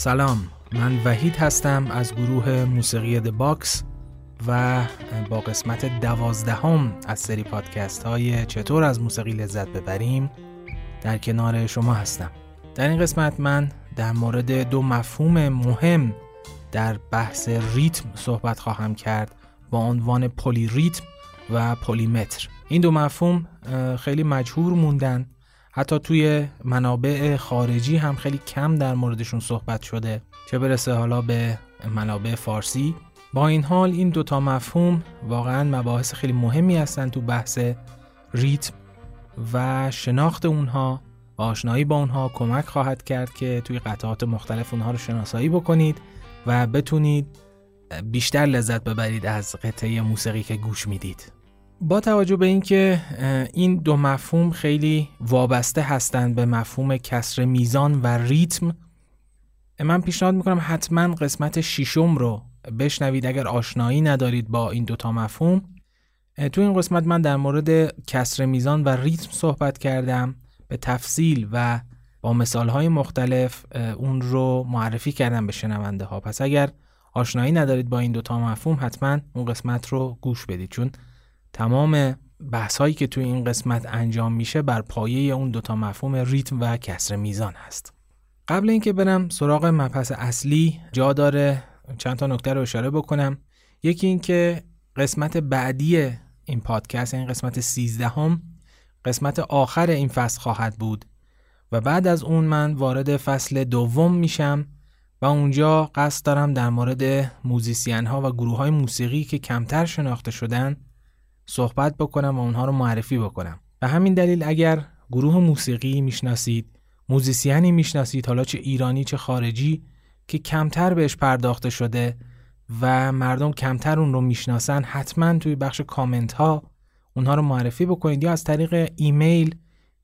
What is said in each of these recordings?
سلام. من وحید هستم از گروه موسیقی The Box و با قسمت دوازدهم از سری پادکست های چطور از موسیقی لذت ببریم در کنار شما هستم. در این قسمت من در مورد دو مفهوم مهم در بحث ریتم صحبت خواهم کرد با عنوان polyrhythm و polymeter این دو مفهوم خیلی مجهور موندن. حتی توی منابع خارجی هم خیلی کم در موردشون صحبت شده چه برسه حالا به منابع فارسی. با این حال این دوتا مفهوم واقعا مباحث خیلی مهمی هستن تو بحث ریتم و شناخت اونها. و آشنایی با اونها کمک خواهد کرد که توی قطعات مختلف اونها رو شناسایی بکنید و بتونید بیشتر لذت ببرید از قطعه موسیقی که گوش می‌دید. با توجه به اینکه این دو مفهوم خیلی وابسته هستند به مفهوم کسر میزان و ریتم من پیشنهاد می‌کنم حتما قسمت شیشم رو بشنوید. اگر آشنایی ندارید با این دوتا مفهوم تو این قسمت من در مورد کسر میزان و ریتم صحبت کردم. به تفصیل و با مثالهای مختلف اون رو معرفی کردم به شنونده ها. پس اگر آشنایی ندارید با این دوتا مفهوم حتما اون قسمت رو گوش بدید. چون تمام بحث هایی که توی این قسمت انجام میشه بر پایه اون دوتا مفهوم ریتم و کسر میزان هست. قبل اینکه برم سراغ مبحث اصلی جا داره چند تا نکته رو اشاره بکنم. یکی اینکه قسمت بعدی این پادکست این قسمت 13 هم قسمت آخر این فصل خواهد بود و بعد از اون من وارد فصل دوم میشم و اونجا قصد دارم در مورد musician ها و گروه های موسیقی که کمتر شناخته شدن صحبت بکنم و اونها رو معرفی بکنم. به همین دلیل اگر گروه موسیقی می‌شناسید musician ی می‌شناسید حالا چه ایرانی چه خارجی که کمتر بهش پرداخته شده و مردم کمتر اون رو می‌شناسن حتما توی بخش کامنت ها اونها رو معرفی بکنید. یا از طریق ایمیل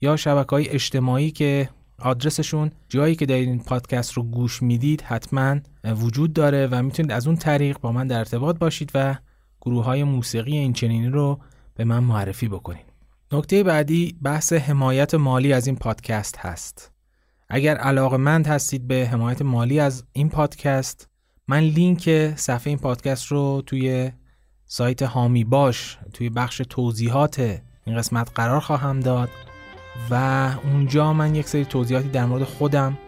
یا شبکه های اجتماعی که آدرسشون جایی که دارید این پادکست رو گوش می‌دید حتما وجود داره و می‌تونید از اون طریق با من در ارتباط باشید و گروه های موسیقی این چنینی رو به من معرفی بکنید. نکته بعدی بحث حمایت مالی از این پادکست هست. اگر علاقه مند هستید به حمایت مالی از این پادکست من لینک صفحه این پادکست رو توی سایت هامی باش توی بخش توضیحات این قسمت قرار خواهم داد و اونجا من یک سری توضیحاتی در مورد خودم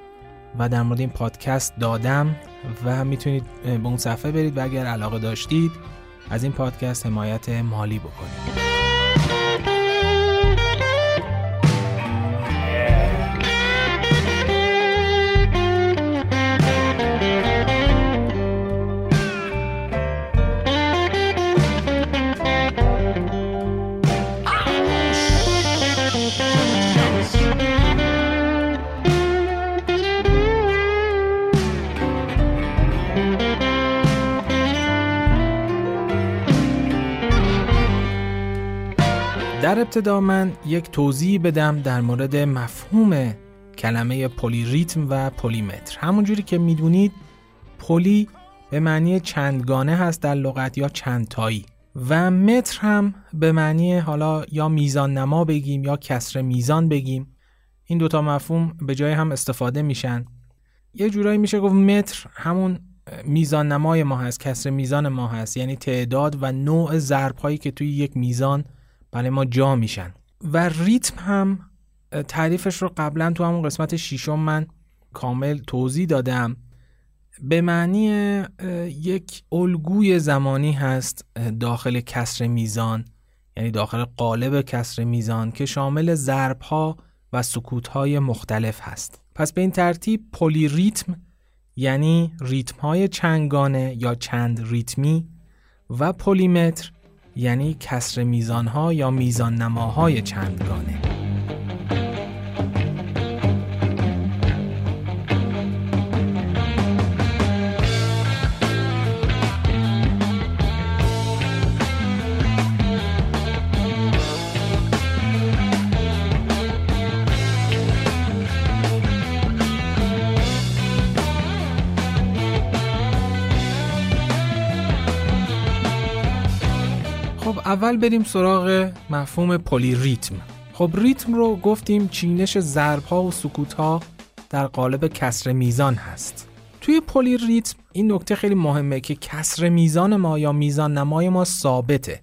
و در مورد این پادکست دادم و می‌تونید به اون صفحه برید و اگر علاقه داشتید از این پادکست حمایت مالی بکنید. در ابتدا من یک توضیح بدم در مورد مفهوم کلمه polyrhythm و polymeter همونجوری که می‌دونید poly به معنی چندگانه هست در لغت یا چندتایی و متر هم به معنی حالا یا میزان نما بگیم یا کسر میزان بگیم. این دوتا مفهوم به جای هم استفاده میشن. یه جورایی میشه گفت متر همون میزان نمای ما هست کسر میزان ما هست. یعنی تعداد و نوع ضرب هایی که توی یک میزان برای ما جا میشن. و ریتم هم تعریفش رو قبلا تو همون قسمت شیشم من کامل توضیح دادم. به معنی یک الگوی زمانی هست داخل کسر میزان یعنی داخل قالب کسر میزان که شامل ضرب ها و سکوت های مختلف هست. پس به این ترتیب پلی ریتم یعنی ریتم های چنگانه یا چند ریتمی و پلیمتر یعنی کسر میزانها یا میزان نماهای چندگانه. اول بریم سراغ مفهوم polyrhythm خب ریتم رو گفتیم چینش ضرب ها و سکوت ها در قالب کسر میزان هست. توی polyrhythm این نکته خیلی مهمه که کسر میزان ما یا میزان نمای ما ثابته.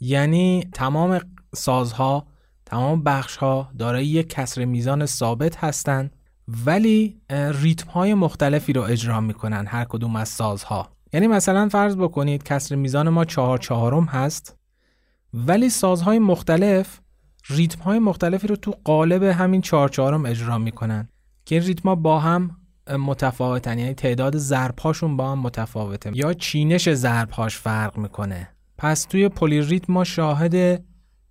یعنی تمام سازها تمام بخشها دارای یک کسر میزان ثابت هستند ولی ریتم های مختلفی رو اجرا می‌کنن هر کدوم از سازها. یعنی مثلا فرض بکنید کسر میزان ما چهار چهارم هست. ولی سازهای مختلف ریتم های مختلفی رو تو قالب همین چهار چهارم اجرا می‌کنن. که این ریتم با هم متفاوتن یعنی تعداد ضربهاشون با هم متفاوته. یا چینش ضربهاش فرق می‌کنه. پس توی پلی ریتم ما شاهد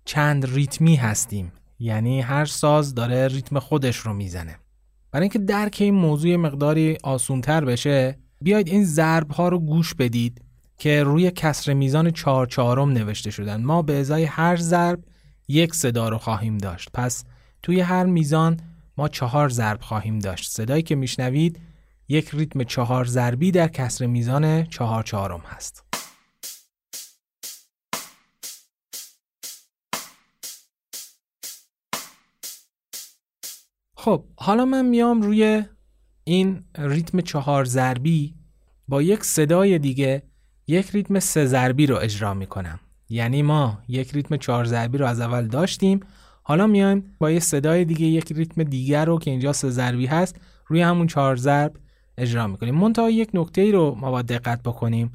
چند ریتمی هستیم. یعنی هر ساز داره ریتم خودش رو می‌زنه. برای اینکه درک این موضوع مقداری آسونتر بشه بیاید این ضرب ها رو گوش بدید. که روی کسر میزان چهار چهارم نوشته شدن. ما به ازای هر ضرب یک صدا رو خواهیم داشت. پس توی هر میزان ما چهار ضرب خواهیم داشت. صدایی که میشنوید یک ریتم چهار ضربی در کسر میزان چهار چهارم هست. خب حالا من میام روی این ریتم چهار ضربی با یک صدای دیگه یک ریتم سه ضربی رو اجرا می‌کنم. یعنی ما یک ریتم چهار ضربی رو از اول داشتیم. حالا میایم با یه صدای دیگه یک ریتم دیگر رو که اینجا سه ضربی هست روی همون چهار ضرب اجرا می‌کنیم. منتها یک نکته ای رو ما باید دقت بکنیم.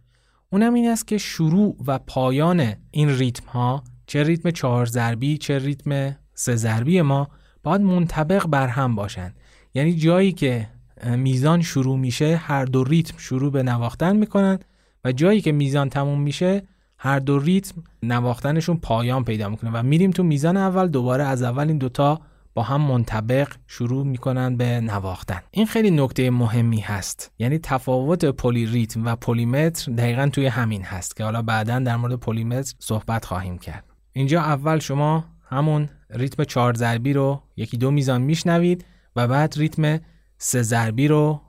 اونم این است که شروع و پایان این ریتم ها چه ریتم چهار ضربی چه ریتم سه ضربی ما باید منطبق بر هم باشن یعنی جایی که میزان شروع میشه هر دو ریتم شروع به نواختن می‌کنن. و جایی که میزان تموم میشه هر دو ریتم نواختنشون پایان پیدا می‌کنه و میریم تو میزان اول دوباره از اول این دوتا با هم منطبق شروع می‌کنن به نواختن. این خیلی نکته مهمی هست. یعنی تفاوت polyrhythm و polymeter دقیقا توی همین هست که حالا بعدا در مورد polymeter صحبت خواهیم کرد. اینجا اول شما همون ریتم چهار ضربی رو یکی دو میزان میشنوید و بعد ریتم سه ضربی رو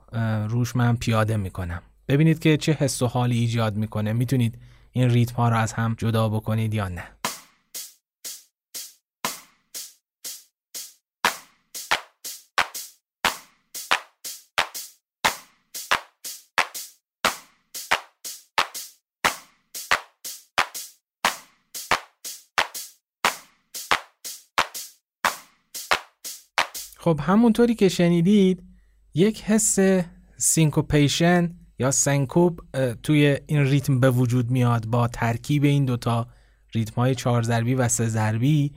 روش من پیاده می‌کنم. ببینید که چه حس و حالی ایجاد می‌کنه. می‌تونید این ریتم ها رو از هم جدا بکنید یا نه. خب همونطوری که شنیدید یک حس syncopation یا سنکوپ توی این ریتم به وجود میاد با ترکیب این دوتا ریتم های چهار ضربی و سه ضربی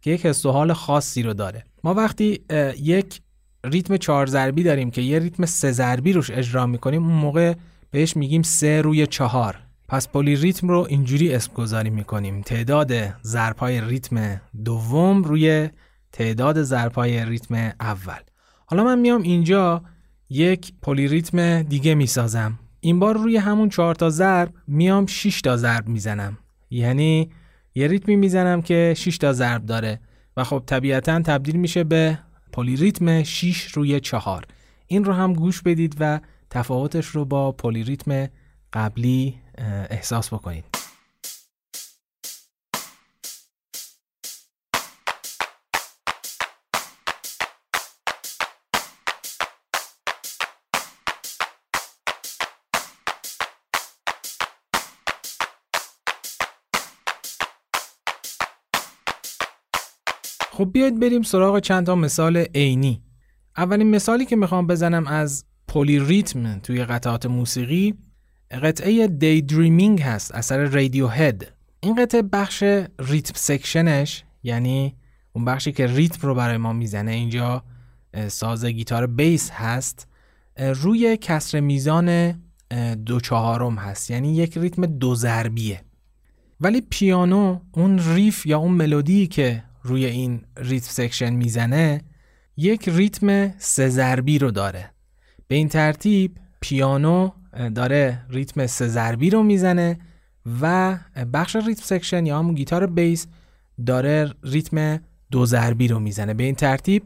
که یک حس خاصی رو داره. ما وقتی یک ریتم چهار ضربی داریم که یه ریتم سه ضربی روش اجرا می‌کنیم اون موقع بهش میگیم سه روی چهار. پس polyrhythm رو اینجوری اسم گذاری می‌کنیم. تعداد ضرب های ریتم دوم روی تعداد ضرب های ریتم اول. حالا من میام اینجا یک polyrhythm دیگه می‌سازم این بار روی همون چهار تا ضرب میام 6 تا ضرب می‌زنم یعنی یه ریتمی می‌زنم که 6 تا ضرب داره. و خب طبیعتا تبدیل میشه به polyrhythm 6 روی 4 این رو هم گوش بدید و تفاوتش رو با polyrhythm قبلی احساس بکنید. خب بیاید بریم سراغ چند تا مثال عینی. اولین مثالی که می‌خوام بزنم از پلی ریتم توی قطعات موسیقی قطعه Daydreaming هست اثر Radiohead این قطعه بخش rhythm section ش یعنی اون بخشی که ریتم رو برای ما می‌زنه اینجا ساز گیتار بیس هست. روی کسر میزان دو چهارم هست یعنی یک ریتم دو ضربیه. ولی پیانو اون riff یا اون ملودی که روی این rhythm section می‌زنه یک ریتم سه ضربی رو داره. به این ترتیب پیانو داره ریتم سه ضربی رو می‌زنه و بخش rhythm section یا همون گیتار بیس داره ریتم دو ضربی رو می‌زنه. به این ترتیب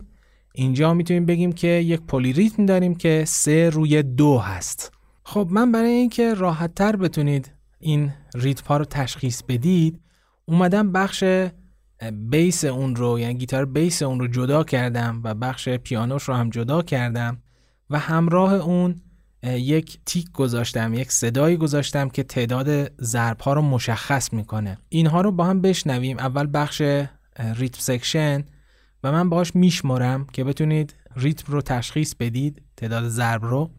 اینجا می‌تونیم بگیم که یک پلی ریتم داریم که سه روی دو هست. خب من برای اینکه راحت تر بتونید این ریتم ها رو تشخیص بدید اومدم بخش بیس اون رو یعنی گیتار بیس اون رو جدا کردم و بخش پیانوش رو هم جدا کردم و همراه اون یک تیک گذاشتم یک صدایی گذاشتم که تعداد ضرب ها رو مشخص می‌کنه. اینها رو با هم بشنویم. اول بخش rhythm section و من باش میشمارم که بتونید ریتم رو تشخیص بدید تعداد ضرب رو.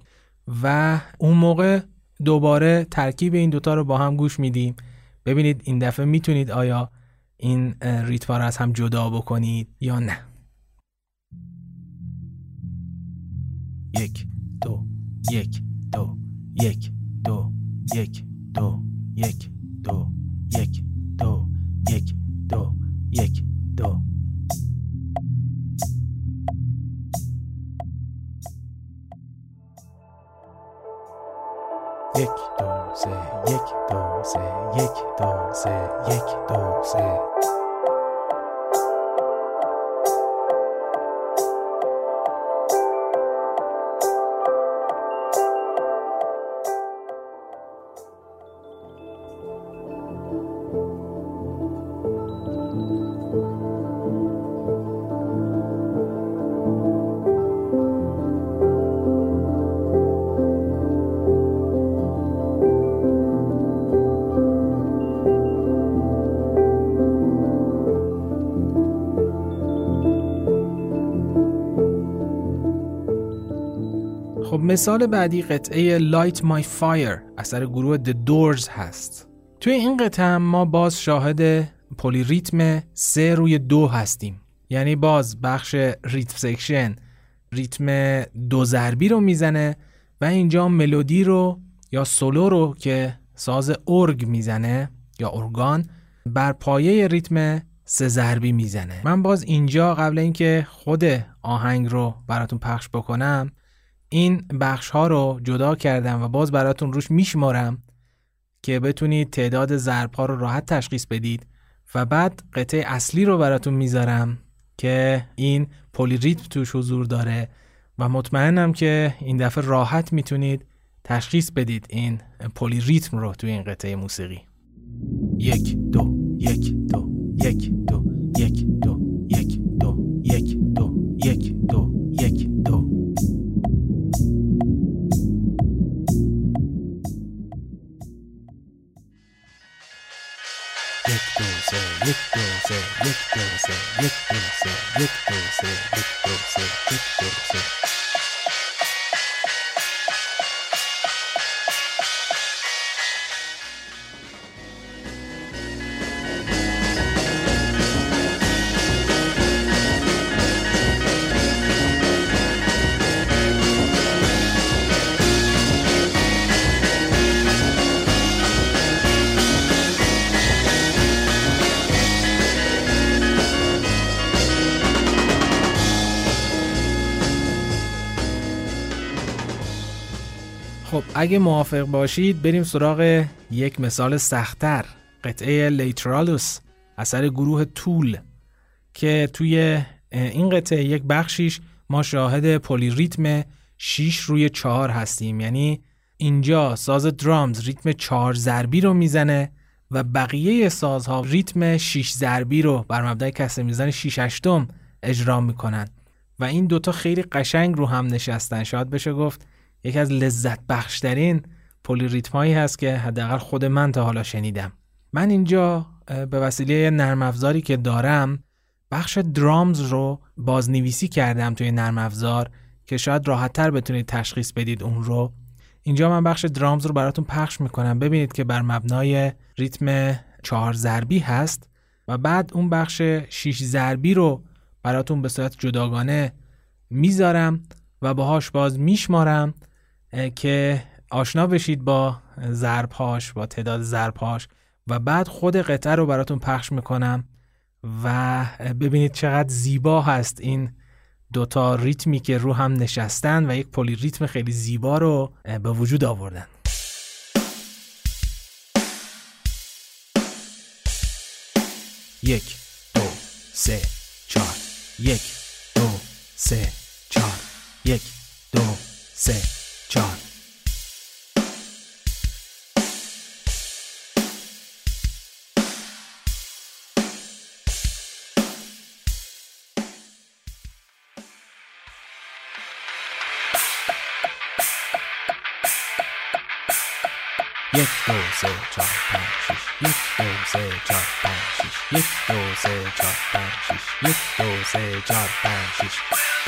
و اون موقع دوباره ترکیب این دوتا رو با هم گوش میدیم. ببینید این دفعه می‌تونید آیا این ریتم رو از هم جدا بکنید یا نه. یک دو یک دو یک دو یک دو یک دو یک دو یک دو یک دو. یک دو سه یک دو سه یک دو سه یک دو سه. مثال بعدی قطعه Light My Fire اثر گروه The Doors هست. توی این قطعه ما باز شاهد پلی ریتم سه روی دو هستیم. یعنی باز بخش rhythm section ریتم دو ضربی رو می‌زنه و اینجا ملودی رو یا سولو رو که ساز ارگ می‌زنه یا organ بر پایه ریتم سه ضربی می‌زنه. من باز اینجا قبل اینکه خود آهنگ رو براتون پخش بکنم این بخش ها رو جدا کردم و باز براتون روش میشمارم که بتونید تعداد ضرب ها رو راحت تشخیص بدید و بعد قطعه اصلی رو براتون می‌ذارم که این پلی ریتم توش حضور داره و مطمئنم که این دفعه راحت می‌تونید تشخیص بدید این پلی ریتم رو توی این قطعه موسیقی. یک دو یک دو یک. せゆっとせゆっとせゆっとせゆっとせゆっとせゆっとせ。اگه موافق باشید بریم سراغ یک مثال سختتر قطعه Lateralus اثر گروه Tool که توی این قطعه یک بخشیش ما شاهد پلی ریتم 6 روی 4 هستیم. یعنی اینجا ساز drums ریتم 4 ضربی رو می‌زنه و بقیه سازها ریتم 6 ضربی رو بر مبنای کسر میزان 6 هشتم اجرا می‌کنن. و این دوتا خیلی قشنگ رو هم نشستن. شاید بشه گفت یکی از لذت بخشترین پلی ریتمایی هست که حداقل خود من تا حالا شنیدم. من اینجا به وسیله نرم افزاری که دارم بخش درامز رو بازنویسی کردم توی نرم افزار که شاید راحتتر بتونید تشخیص بدید اون رو. اینجا من بخش درامز رو براتون پخش می‌کنم. ببینید که بر مبنای ریتم چهار ضربی هست و بعد اون بخش شیش ضربی رو براتون به صورت جداگانه می‌ذارم و باهاش باز میشمارم که آشنا بشید با ضربهاش با تعداد ضربهاش و بعد خود قطعه رو براتون پخش می‌کنم و ببینید چقدر زیبا هست این دوتا ریتمی که رو هم نشستن و یک پلی ریتم خیلی زیبا رو به وجود آوردن. یک دو سه چهار. یک دو سه چهار. یک دو سه. چهار یک دو سه چهار پنج شیش یک دو سه چهار پنج شیش یک دو سه چهار پنج شیش یک دو سه چهار پنج شیش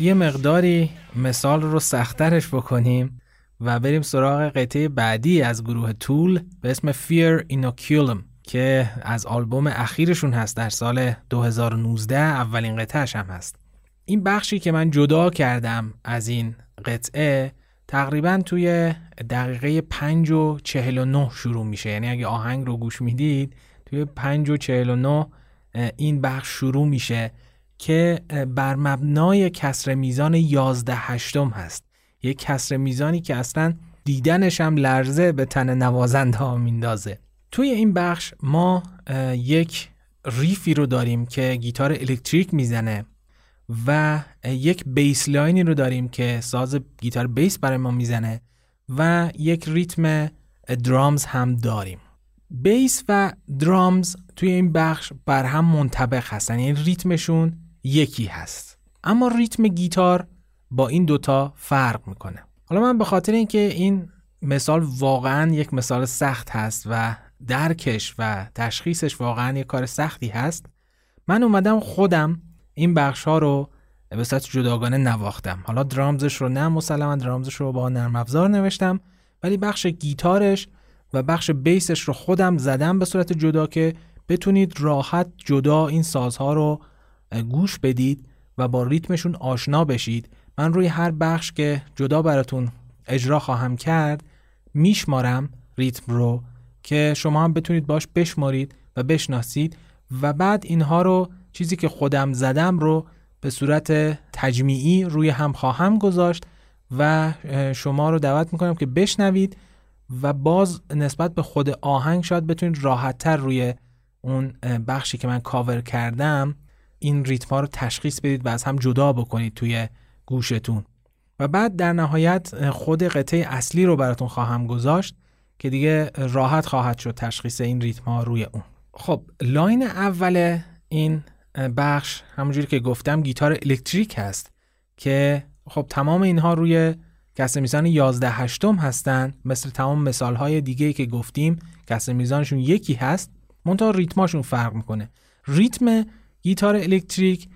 یه مقداری مثال رو سخترش بکنیم و بریم سراغ قطعه بعدی از گروه طول به اسم Fear Inoculum که از آلبوم اخیرشون هست در سال 2019 اولین قطعهش هم هست. این بخشی که من جدا کردم از این قطعه تقریبا توی دقیقه 5 و 49 شروع میشه. یعنی اگه آهنگ رو گوش می‌دید توی 5 و 49 این بخش شروع میشه. که بر مبنای کسر میزان 11 هشتم هست. یک کسر میزانی که اصلا دیدنش هم لرزه به تن نوازنده ها میندازه. توی این بخش ما یک riff ی رو داریم که گیتار الکتریک می‌زنه و یک bass line ی رو داریم که ساز گیتار بیس برای ما می‌زنه و یک ریتم drums هم داریم. بیس و درامز توی این بخش بر هم منطبق هستن. یعنی ریتمشون یکی هست. اما ریتم گیتار با این دوتا فرق می‌کنه. حالا من به خاطر اینکه این مثال واقعا یک مثال سخت هست و درکش و تشخیصش واقعا یک کار سختی هست من اومدم خودم این بخش ها رو به صورت جداگانه نواختم. حالا درامزش رو نه مسلما درامزش رو با نرم افزار نوشتم ولی بخش گیتارش و بخش بیسش رو خودم زدم به صورت جدا که بتونید راحت جدا این سازها رو گوش بدید و با ریتمشون آشنا بشید. من روی هر بخش که جدا براتون اجرا خواهم کرد میشمارم ریتم رو که شما هم بتونید باش بشمارید و بشناسید و بعد اینها رو چیزی که خودم زدم رو به صورت تجمیعی روی هم خواهم گذاشت و شما رو دعوت می‌کنم که بشنوید و باز نسبت به خود آهنگ شاید بتونید راحتتر روی اون بخشی که من کاور کردم این ریتم ها رو تشخیص بدید و از هم جدا بکنید توی گوشتون. و بعد در نهایت خود قطعه اصلی رو براتون خواهم گذاشت که دیگه راحت خواهد شد تشخیص این ریتم ها روی اون. خب line اول این بخش همونجوری که گفتم گیتار الکتریک هست که خب تمام اینها روی کسر میزان 11 هشتم هستن. مثل تمام مثال های دیگه که گفتیم کسر میزانشون یکی هست منتها ریتماشون فرق می‌کنه. ریتم گیتار الکتریک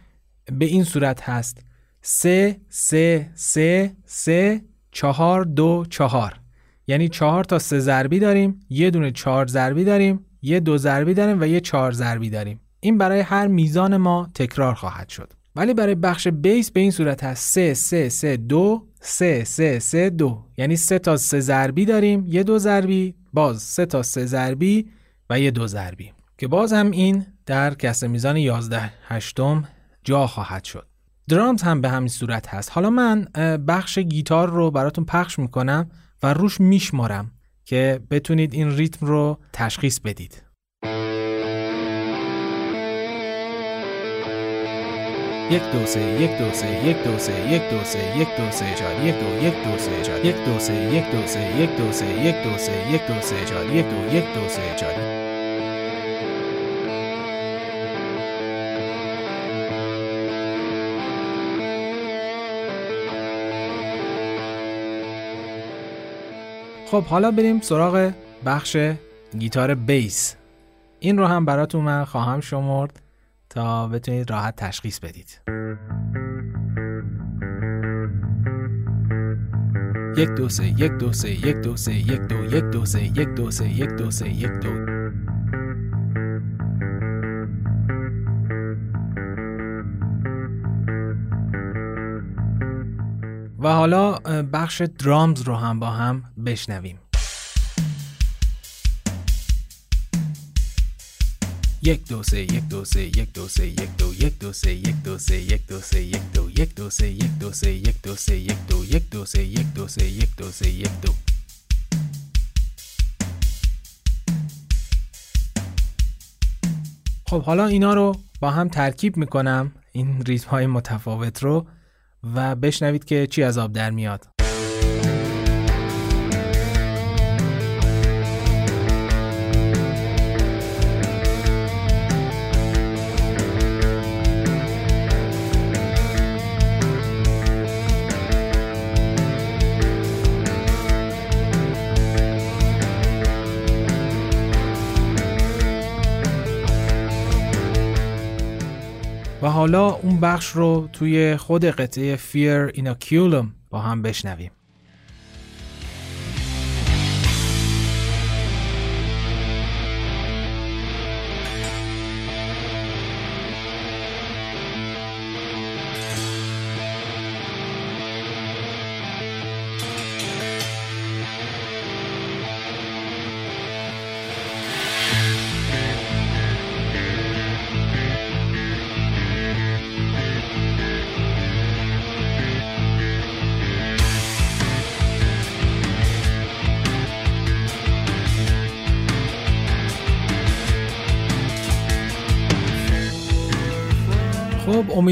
به این صورت هست. سه سه سه سه چهار دو چهار. یعنی چهار تا سه ضربی داریم یه دونه چهار ضربی داریم یه دو ضربی داریم و یه چهار ضربی داریم. این برای هر میزان ما تکرار خواهد شد. ولی برای بخش بیس به این صورت هست. سه سه سه دو سه سه سه دو. یعنی سه تا سه ضربی داریم یه دو ضربی باز سه تا سه ضربی و یه دو ضربی. که باز هم این در کسر میزان 11 هشتم جا خواهد شد درامز هم به همین صورت هست حالا من بخش گیتار رو براتون پخش می‌کنم و روش میشمارم که بتونید این ریتم رو تشخیص بدید یک دو سه یک دو سه یک دو سه یک دو سه یک دو سه چهار یک دو یک دو سه چهار یک دو سه یک دو سه یک دو سه یک دو سه یک دو سه چهار یک دو یک دو سه چهار خب حالا بریم سراغ بخش گیتار بیس. این رو هم براتون من خواهم شمرد تا بتونید راحت تشخیص بدید. یک دو سه یک دو سه یک دو سه یک دو یک دو سه یک دو سه یک دو سه یک دو. حالا بخش درامز رو هم با هم بشنویم یک دو سه یک دو سه یک دو سه یک دو یک دو سه یک دو سه یک دو سه یک دو یک دو سه یک دو سه یک دو سه یک دو یک دو سه یک دو سه یک دو سه یک دو خب حالا اینا رو با هم ترکیب می‌کنم این ریتم های متفاوت رو و بشنوید که چی از آب در میاد. و حالا اون بخش رو توی خود قطعه Fear Inoculum با هم بشنویم.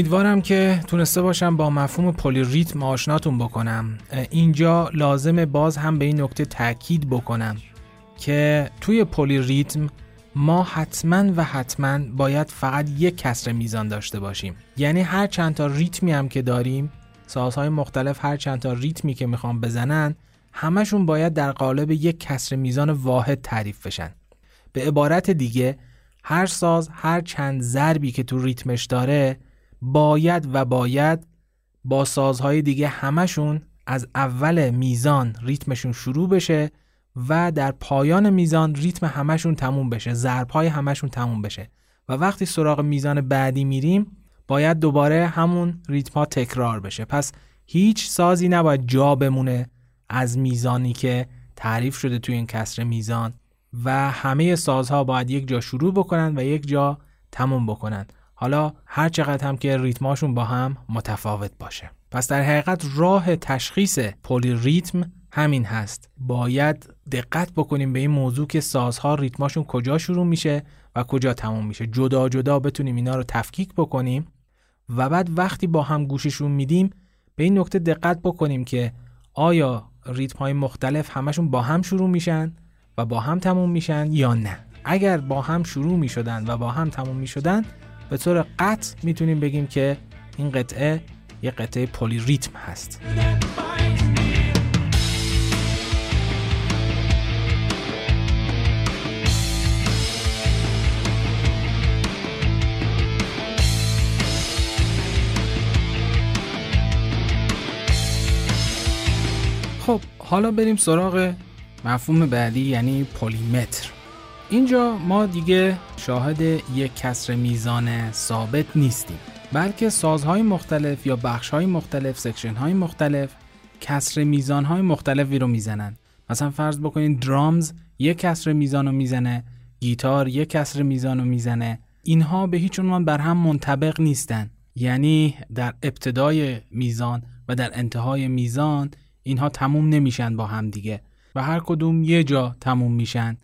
امیدوارم که تونسته باشم با مفهوم پلی ریتم آشناتون بکنم. اینجا لازمه باز هم به این نکته تاکید بکنم که توی پلی ریتم ما حتما و حتما باید فقط یک کسر میزان داشته باشیم. یعنی هر چند تا ریتمی هم که داریم سازهای مختلف هر چند تا ریتمی که می‌خوان بزنن همشون باید در قالب یک کسر میزان واحد تعریف بشن. به عبارت دیگه هر ساز هر چند ضربی که تو ریتمش داره باید و باید با سازهای دیگه همشون از اول میزان ریتمشون شروع بشه و در پایان میزان ریتم همشون تموم بشه ضربهای همشون تموم بشه. و وقتی سراغ میزان بعدی میریم باید دوباره همون ریتم ها تکرار بشه. پس هیچ سازی نباید جا بمونه از میزانی که تعریف شده توی این کسر میزان و همه سازها باید یک جا شروع بکنن و یک جا تموم بکنن. حالا هر چقدر هم که ریتماشون با هم متفاوت باشه. پس در حقیقت راه تشخیص پلی ریتم همین هست. باید دقت بکنیم به این موضوع که سازها ریتماشون کجا شروع میشه و کجا تموم میشه. جدا جدا بتونیم اینا رو تفکیک بکنیم و بعد وقتی با هم گوششون میدیم به این نکته دقت بکنیم که آیا ریتم های مختلف همشون با هم شروع میشن و با هم تموم میشن یا نه. اگر با هم شروع می‌شدن و با هم تموم می‌شدن به طور قطع می‌تونیم بگیم که این قطعه یه قطعه پلی ریتم هست. خب حالا بریم سراغ مفهوم بعدی یعنی پلیمتر. اینجا ما دیگه شاهد یک کسر میزان ثابت نیستیم بلکه سازهای مختلف یا بخشهای مختلف سکشنهای مختلف کسر میزانهای مختلفی رو می‌زنن. مثلا فرض بکنید درامز یک کسر میزان رو می‌زنه گیتار یک کسر میزان رو می‌زنه. اینها به هیچ عنوان بر هم منطبق نیستن. یعنی در ابتدای میزان و در انتهای میزان اینها تموم نمیشن با هم دیگه. و هر کدوم یه جا تموم میشن.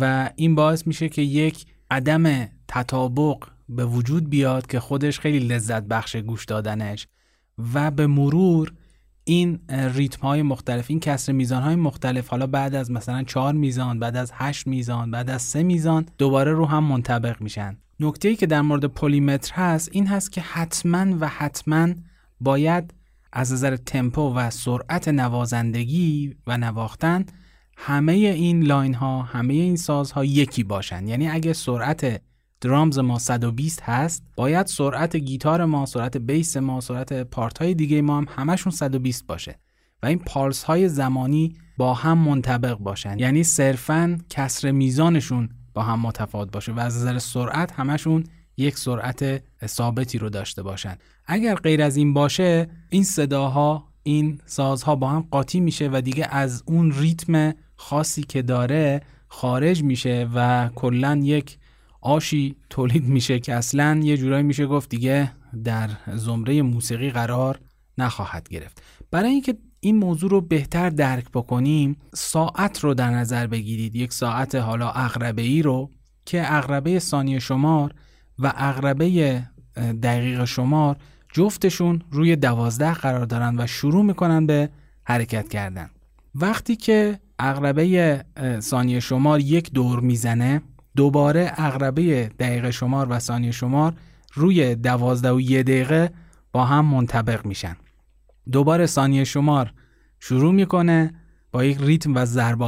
و این باعث میشه که یک عدم تطابق به وجود بیاد که خودش خیلی لذت بخش گوش دادنش و به مرور این ریتم های مختلف این کسر میزان های مختلف حالا بعد از مثلا چهار میزان بعد از هشت میزان بعد از سه میزان دوباره رو هم منطبق میشن. نکته ای که در مورد پلیمتر هست این هست که حتما و حتما باید از نظر تمپو و سرعت نوازندگی و نواختن همه این line ها همه این سازها یکی باشن. یعنی اگه سرعت drums ما 120 هست باید سرعت گیتار ما سرعت بیس ما سرعت part های دیگه ما هم همشون 120 باشه. و این پالس های زمانی با هم منطبق باشن. یعنی صرفا کسر میزانشون با هم متفاوت باشه و از نظر سرعت همشون یک سرعت ثابتی رو داشته باشن. اگر غیر از این باشه این صداها این سازها با هم قاطی میشه و دیگه از اون ریتم خاصی که داره خارج میشه و کلا یک آشی تولید میشه که اصلا یه جورایی میشه گفت دیگه در زمره موسیقی قرار نخواهد گرفت. برای اینکه این موضوع رو بهتر درک بکنیم ساعت رو در نظر بگیرید. یک ساعت حالا اغربه ای رو که اغربه ثانیه شمار و اغربه دقیق شمار جفتشون روی دوازده قرار دارن و شروع می‌کنن به حرکت کردن. وقتی که اغربه ثانیه شمار یک دور می‌زنه دوباره اغربه دقیقه شمار و ثانیه شمار روی دوازده و یه دقیقه با هم منطبق میشن. دوباره ثانیه شمار شروع می‌کنه با یک ریتم و ضرب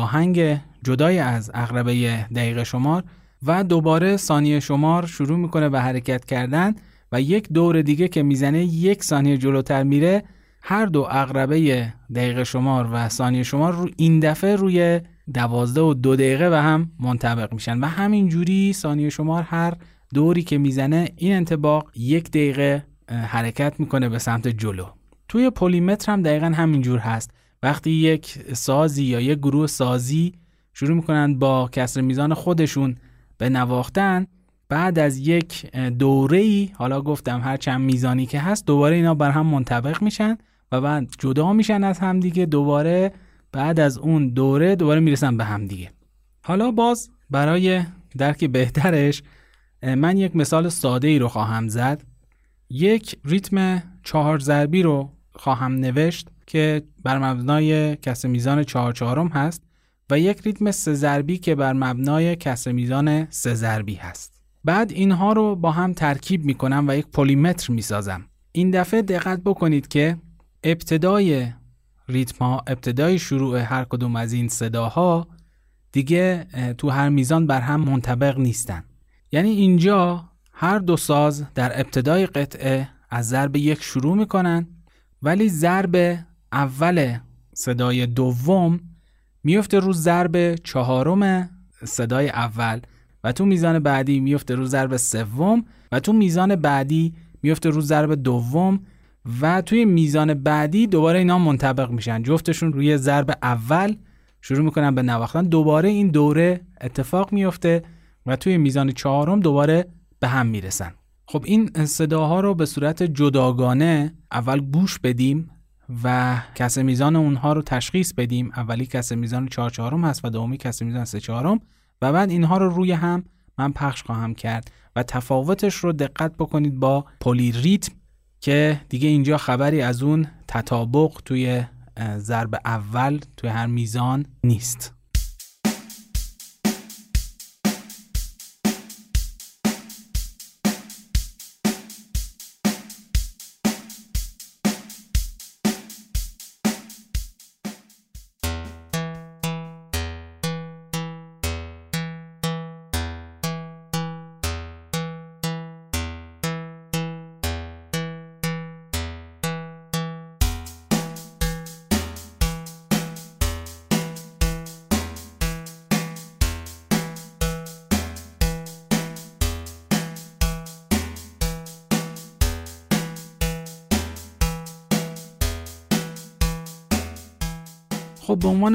جدای از اغربه دقیقه شمار و دوباره ثانیه شمار شروع می‌کنه به حرکت کردن. و یک دور دیگه که می‌زنه یک ثانیه جلوتر میره هر دو اقربه دقیقه شمار و ثانیه شمار رو این دفعه روی دوازده و دو دقیقه و هم منطبق میشن و همین جوری ثانیه شمار هر دوری که می‌زنه این انتباق یک دقیقه حرکت می‌کنه به سمت جلو. توی پلیمتر هم دقیقا همینجور هست. وقتی یک سازی یا یک گروه سازی شروع می‌کنن با کسر میزان خودشون به نواختن بعد از یک دوره ای حالا گفتم هر چند میزانی که هست دوباره اینا بر هم منطبق میشن و بعد جدا میشن از همدیگه دوباره بعد از اون دوره دوباره می‌رسن به همدیگه حالا باز برای درک بهترش من یک مثال ساده ای رو خواهم زد. یک ریتم چهار ضربی رو خواهم نوشت که بر مبنای کسر میزان چهار چهارم هست و یک ریتم سه ضربی که بر مبنای کسر میزان سه ضربی هست. بعد اینها رو با هم ترکیب می‌کنم و یک پلیمتر می‌سازم. این دفعه دقت بکنید که ابتدای ریتم ابتدای شروع هر کدوم از این صداها دیگه تو هر میزان بر هم منطبق نیستن. یعنی اینجا هر دو ساز در ابتدای قطعه از ضرب یک شروع می‌کنن ولی ضرب اول صدای دوم میفته رو ضرب چهارم صدای اول. و تو میزان بعدی میفته رو ضرب سوم و تو میزان بعدی میفته رو ضرب دوم و توی میزان بعدی دوباره اینا منطبق میشن. جفتشون روی ضرب اول شروع می‌کنن به نواختن. دوباره این دوره اتفاق میفته و توی میزان چهارم دوباره به هم می‌رسن. خب این صداها رو به صورت جداگانه اول گوش بدیم و کس میزان اونها رو تشخیص بدیم. اولی کس میزان چهار چهارم هست و دومی کس میزان سه چهارم. و بعد اینها رو روی هم من پخش خواهم کرد و تفاوتش رو دقت بکنید با پلی ریتم که دیگه اینجا خبری از اون تطابق توی ضرب اول توی هر میزان نیست.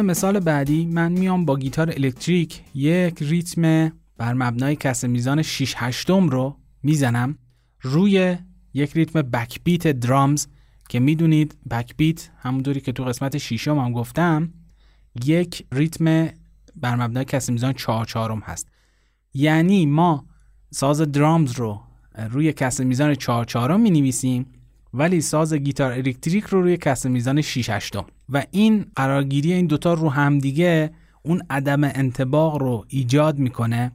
مثال بعدی من میام با گیتار الکتریک یک ریتم بر مبنای کسر میزان 6 هشتم رو می‌زنم روی یک ریتم بک بیت درامز که می‌دونید بک بیت همونطوری که تو قسمت شیشم هم گفتم یک ریتم بر مبنای کسر میزان 4 چهارم هست. یعنی ما ساز درامز رو روی کسر میزان 4 چهارم می نویسیم ولی ساز گیتار الکتریک رو روی کسر میزان 6 هشتم. و این قرارگیری این دوتا رو همدیگه اون عدم انتباق رو ایجاد می‌کنه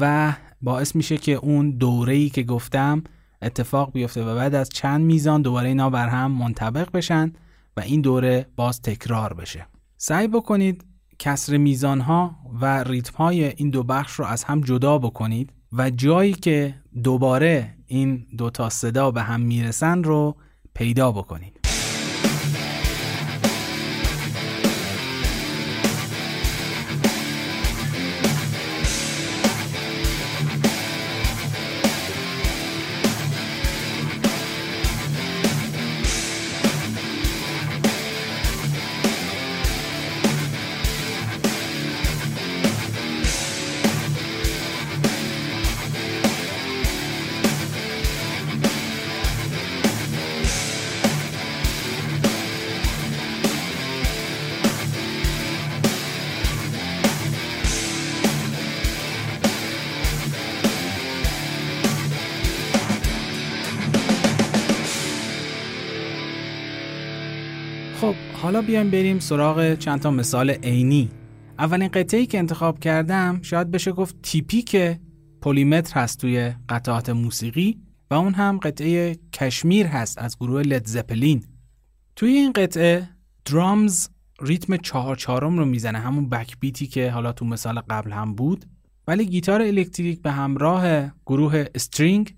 و باعث میشه که اون دوره‌ای که گفتم اتفاق بیفته و بعد از چند میزان دوباره اینا بر هم منطبق بشن و این دوره باز تکرار بشه. سعی بکنید کسر میزان ها و ریتم های این دو بخش رو از هم جدا بکنید و جایی که دوباره این دوتا صدا به هم می‌رسن رو پیدا بکنید. حالا بیایم بریم سراغ چند تا مثال عینی. اولین قطعه ای که انتخاب کردم شاید بشه گفت تیپیک پلیمتر هست توی قطعات موسیقی و اون هم قطعه Kashmir هست از گروه Led Zeppelin توی این قطعه drums ریتم چهار چهارم رو می‌زنه همون backbeat ی که حالا تو مثال قبل هم بود. ولی گیتار الکتریک به همراه گروه string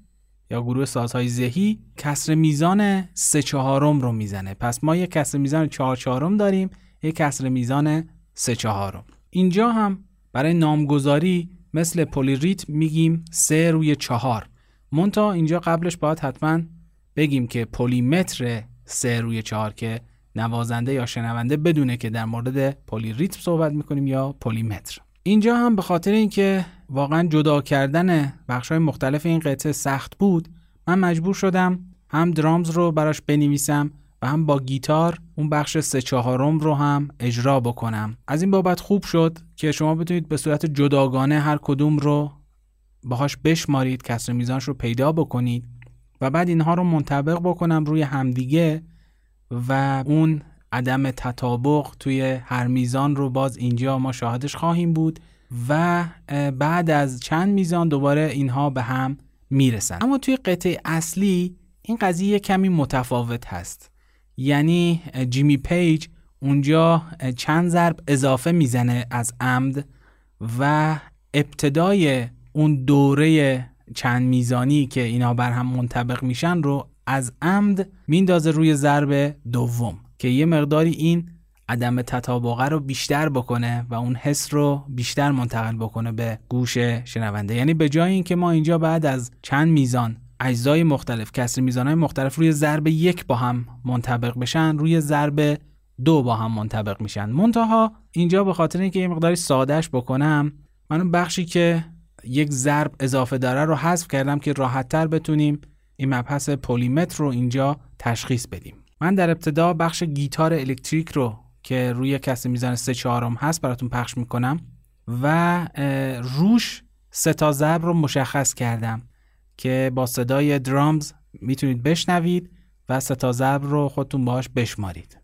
یا گروه سازهای زهی کسر میزان سه چهارم رو می‌زنه. پس ما یک کسر میزان چهار چهارم داریم یک کسر میزان سه چهارم. اینجا هم برای نامگذاری مثل پولیریت میگیم سه روی چهار. مونتا اینجا قبلش باید حتما بگیم که پلیمتر سه روی چهار که نوازنده یا شنونده بدونه که در مورد پلیریتم صحبت می‌کنیم یا پلیمتر اینجا هم به خاطر اینکه واقعا جدا کردن بخش مختلف این قطعه سخت بود. من مجبور شدم هم درامز رو براش بنویسم و هم با گیتار اون بخش سه چهارم رو هم اجرا بکنم. از این بابت خوب شد که شما بتونید به صورت جداگانه هر کدوم رو باهاش بشمارید کسر میزانش رو پیدا بکنید و بعد اینها رو منطبق بکنم روی همدیگه و اون عدم تطابق توی هر میزان رو باز اینجا ما شاهدش خواهیم بود. و بعد از چند میزان دوباره اینها به هم می‌رسن. اما توی قطعه اصلی این قضیه کمی متفاوت هست. یعنی جیمی پیج اونجا چند ضرب اضافه می‌زنه از عمد و ابتدای اون دوره چند میزانی که اینا بر هم منطبق میشن رو از عمد میندازه روی ضرب دوم که یه مقداری این عدم تطابقه رو بیشتر بکنه و اون حس رو بیشتر منتقل بکنه به گوش شنونده. یعنی به جای اینکه ما اینجا بعد از چند میزان اجزای مختلف کسر میزانهای مختلف روی ضرب یک با هم منطبق بشن روی ضرب دو با هم منطبق میشن. منتها اینجا به خاطر اینکه یه مقداری سادهش بکنم من اون بخشی که یک ضرب اضافه داره رو حذف کردم که راحتتر بتونیم این مبحث پلیمتر رو اینجا تشخیص بدیم. من در ابتدا بخش گیتار الکتریک رو که روی کسی میزان سه چهارم هست براتون پخش می‌کنم. و روش سه تا ضرب رو مشخص کردم که با صدای درامز می‌تونید بشنوید و سه تا ضرب رو خودتون باهاش بشمارید.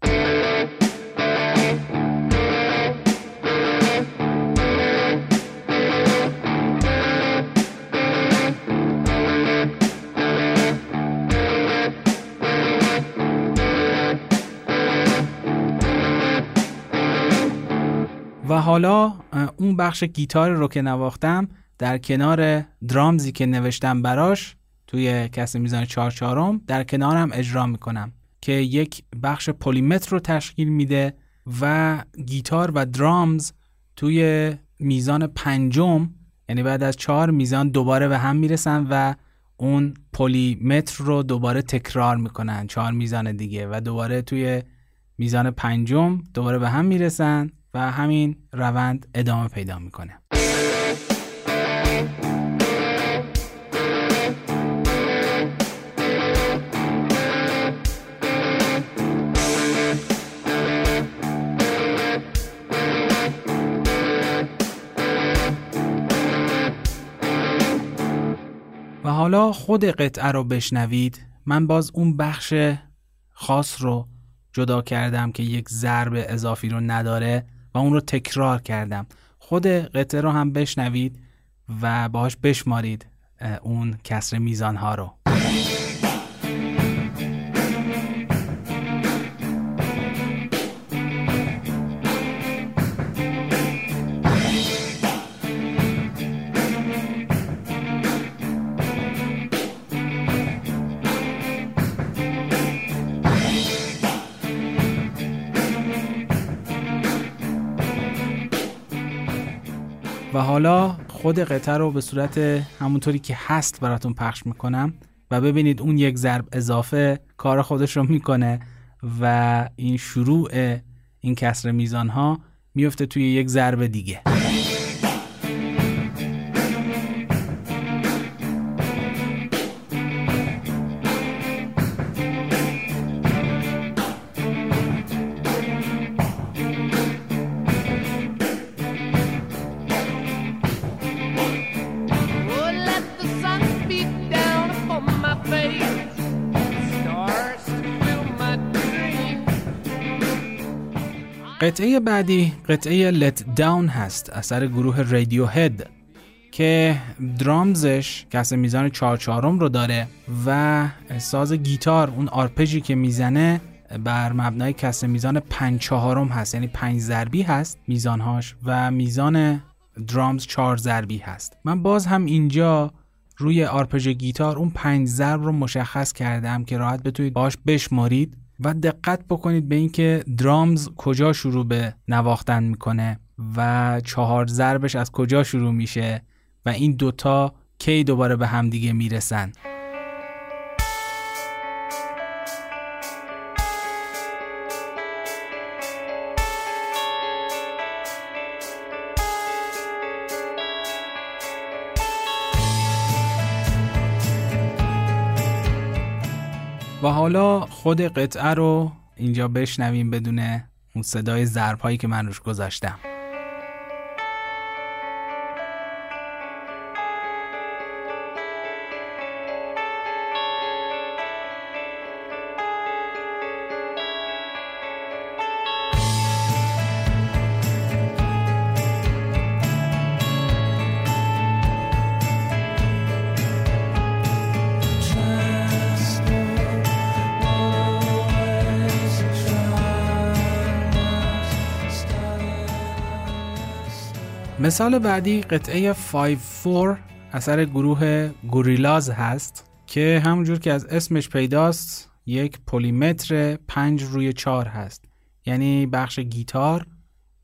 و حالا اون بخش گیتار رو که نواختم در کنار درامزی که نوشتم براش توی کس میزان چهار چهارم در کنارم اجرا می‌کنم که یک بخش پلیمتر رو تشکیل میده و گیتار و درامز توی میزان پنجم یعنی بعد از چهار میزان دوباره به هم می‌رسن و اون پلیمتر رو دوباره تکرار می‌کنن چهار میزان دیگه و دوباره توی میزان پنجم دوباره به هم می‌رسن. و همین روند ادامه پیدا می‌کنه. و حالا خود قطعه رو بشنوید. من باز اون بخش خاص رو جدا کردم که یک ضرب اضافی رو نداره. و اون رو تکرار کردم. خود قطعه رو هم بشنوید و باهاش بشمارید اون کسر میزان ها رو. و حالا خود قطعه رو به صورت همونطوری که هست براتون پخش می‌کنم و ببینید اون یک ضرب اضافه کار خودش رو می‌کنه و این شروع این کسر میزان ها میفته توی یک ضرب دیگه. قطعه بعدی قطعه Let Down هست اثر گروه رادیو هد که درامزش کس میزان چهار چهارم رو داره و ساز گیتار اون آرپژی که می‌زنه بر مبنای کسر میزان پنج چهارم هست یعنی پنج ضربی هست میزانهاش و میزان درامز چهار ضربی هست. من باز هم اینجا روی آرپژ گیتار اون پنج ضرب رو مشخص کردم که راحت بتونید باش بشمارید. و دقت بکنید به اینکه درامز کجا شروع به نواختن می‌کنه و چهار ضربش از کجا شروع میشه و این دوتا کی دوباره به همدیگه می‌رسن. و حالا خود قطعه رو اینجا بشنویم بدون اون صدای ضرب هایی که من روش گذاشتم. مثال بعدی قطعه 5-4 اثر گروه گوریلاز هست که همونجور که از اسمش پیداست یک پلیمتر 5 روی 4 هست. یعنی بخش گیتار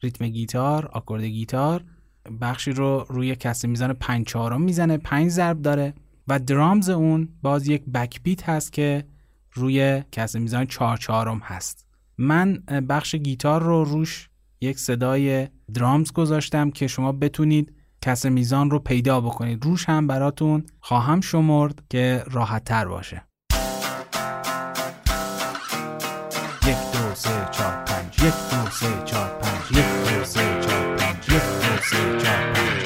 ریتم گیتار آکورد گیتار بخشی رو روی کسی میزان 5 4 می‌زنه 5 ضرب داره و درامز اون باز یک بک بیت هست که روی کسی میزان 4 4 هست. من بخش گیتار رو روش یک صدای درامز گذاشتم که شما بتونید کس میزان رو پیدا بکنید. روش هم براتون خواهم شمرد که راحت تر باشه. یک دو سه چار پنج. یک دو سه چار پنج. یک دو سه چار پنج. یک دو سه چار پنج.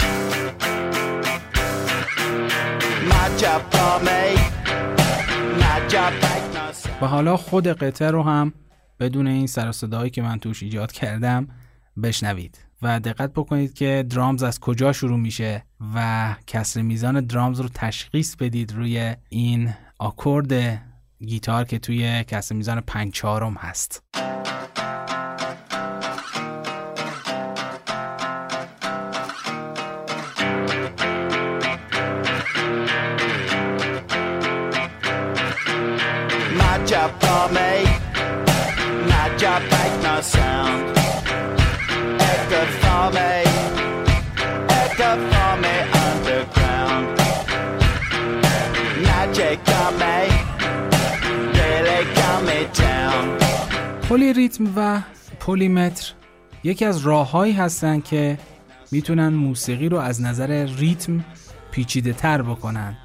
و حالا خود قطعه رو هم بدون این سر صدایی که من توش ایجاد کردم بشنوید و دقت بکنید که درامز از کجا شروع میشه و کسر میزان درامز رو تشخیص بدید روی این آکورد گیتار که توی کسر میزان پنج چهارم هست. پلی ریتم و پلیمتر یکی از راههایی هستن که می‌تونن موسیقی رو از نظر ریتم پیچیده تر بکنن.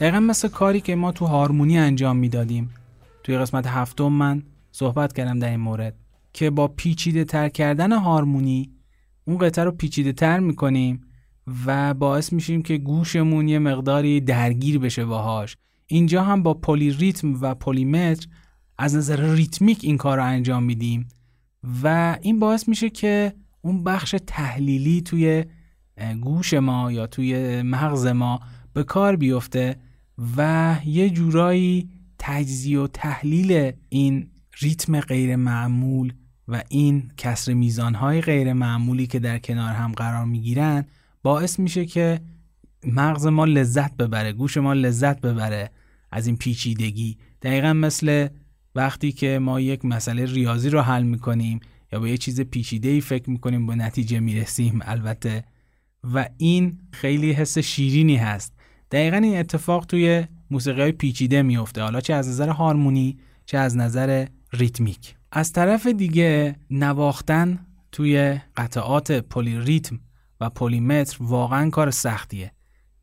دقیقا مثل کاری که ما تو هارمونی انجام می‌دادیم. توی قسمت هفتم من صحبت کردم در این مورد که با پیچیده تر کردن هارمونی اون قطعه رو پیچیده تر می‌کنیم و باعث میشیم که گوشمون یه مقداری درگیر بشه باهاش. اینجا هم با پلی ریتم و پلیمتر از نظر ریتمیک این کار رو انجام میدیم و این باعث میشه که اون بخش تحلیلی توی گوش ما یا توی مغز ما به کار بیفته و یه جورایی تجزیه و تحلیل این ریتم غیر معمول و این کسر میزانهای غیر معمولی که در کنار هم قرار می‌گیرن باعث میشه که مغز ما لذت ببره گوش ما لذت ببره از این پیچیدگی. دقیقا مثل وقتی که ما یک مسئله ریاضی رو حل می‌کنیم یا به یه چیز پیچیده ای فکر می‌کنیم به نتیجه می‌رسیم البته. و این خیلی حس شیرینی هست. دقیقا این اتفاق توی موسیقی های پیچیده میفته حالا چه از نظر هارمونی چه از نظر ریتمیک. از طرف دیگه نواختن توی قطعات پلی ریتم و پلیمتر واقعا کار سختیه.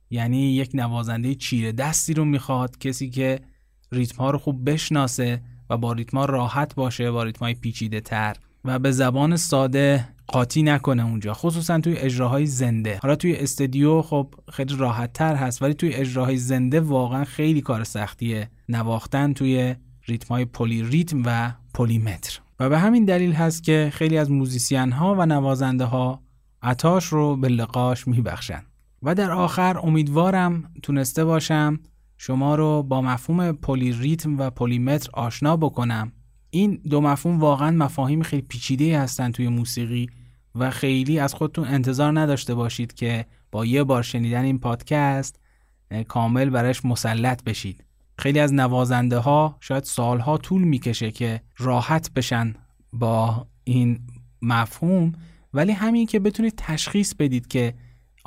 یعنی یک نوازنده چیره دستی رو می‌خواد کسی که ریتم ها رو خوب بشناسه و با ریتما راحت باشه با ریتمای پیچیده تر و به زبان ساده قاطی نکنه اونجا خصوصا توی اجراهای زنده. حالا توی استودیو خب خیلی راحت تر هست ولی توی اجراهای زنده واقعا خیلی کار سختیه نواختن توی ریتمای پلی ریتم و پلیمتر و به همین دلیل هست که خیلی از موزیسین ها و نوازنده ها عطاش رو به لقاش میبخشن. و در آخر امیدوارم تونسته باشم شما رو با مفهوم پلی ریتم و پلیمتر آشنا بکنم. این دو مفهوم واقعا مفاهیم خیلی پیچیده هستن توی موسیقی و خیلی از خودتون انتظار نداشته باشید که با یه بار شنیدن این پادکست کامل برش مسلط بشید. خیلی از نوازنده ها شاید سالها طول می‌کشه که راحت بشن با این مفهوم ولی همین که بتونید تشخیص بدید که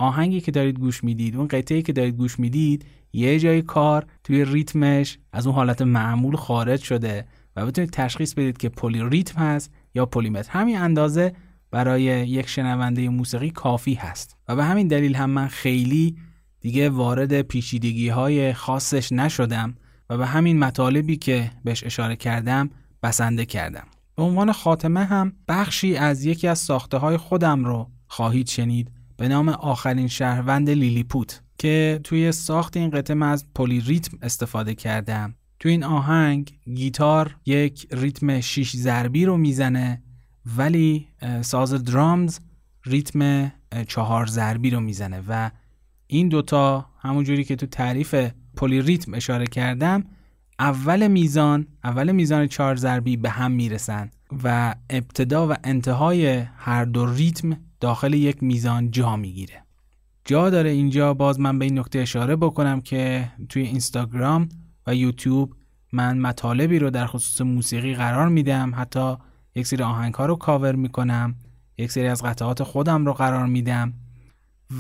آهنگی که دارید گوش می‌دید اون قطعی که دارید گوش می‌دید یه جای کار توی ریتمش از اون حالت معمول خارج شده و بتونید تشخیص بدید که پلی ریتم هست یا پلیمتر همین اندازه برای یک شنونده موسیقی کافی هست. و به همین دلیل هم من خیلی دیگه وارد پیچیدگی های خاصش نشدم و به همین مطالبی که بهش اشاره کردم بسنده کردم. به عنوان خاتمه هم بخشی از یکی از ساخته های خودم رو خواهید شنید. به نام آخرین شهروند لیلیپوت که توی ساخت این قطعه من از پلی ریتم استفاده کردم. توی این آهنگ گیتار یک ریتم شیش ضربی رو می‌زنه ولی ساز درامز ریتم چهار ضربی رو می‌زنه و این دوتا همونجوری که تو تعریف پلی ریتم اشاره کردم اول میزان اول میزان چهار ضربی به هم می‌رسن و ابتدا و انتهای هر دو ریتم داخل یک میزان جا می‌گیره. جا داره اینجا باز من به این نکته اشاره بکنم که توی اینستاگرام و یوتیوب من مطالبی رو در خصوص موسیقی قرار میدم. حتی یک سری آهنگ ها رو کاور می‌کنم. یک سری از قطعات خودم رو قرار میدم.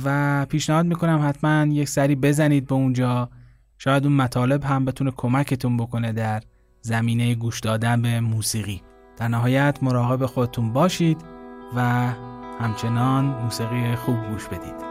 و پیشنهاد می‌کنم حتما یک سری بزنید به اونجا. شاید اون مطالب هم بتونه کمکتون بکنه در زمینه گوش دادن به موسیقی. در نهایت مراقب خودتون باشید و همچنان موسیقی خوب گوش بدید.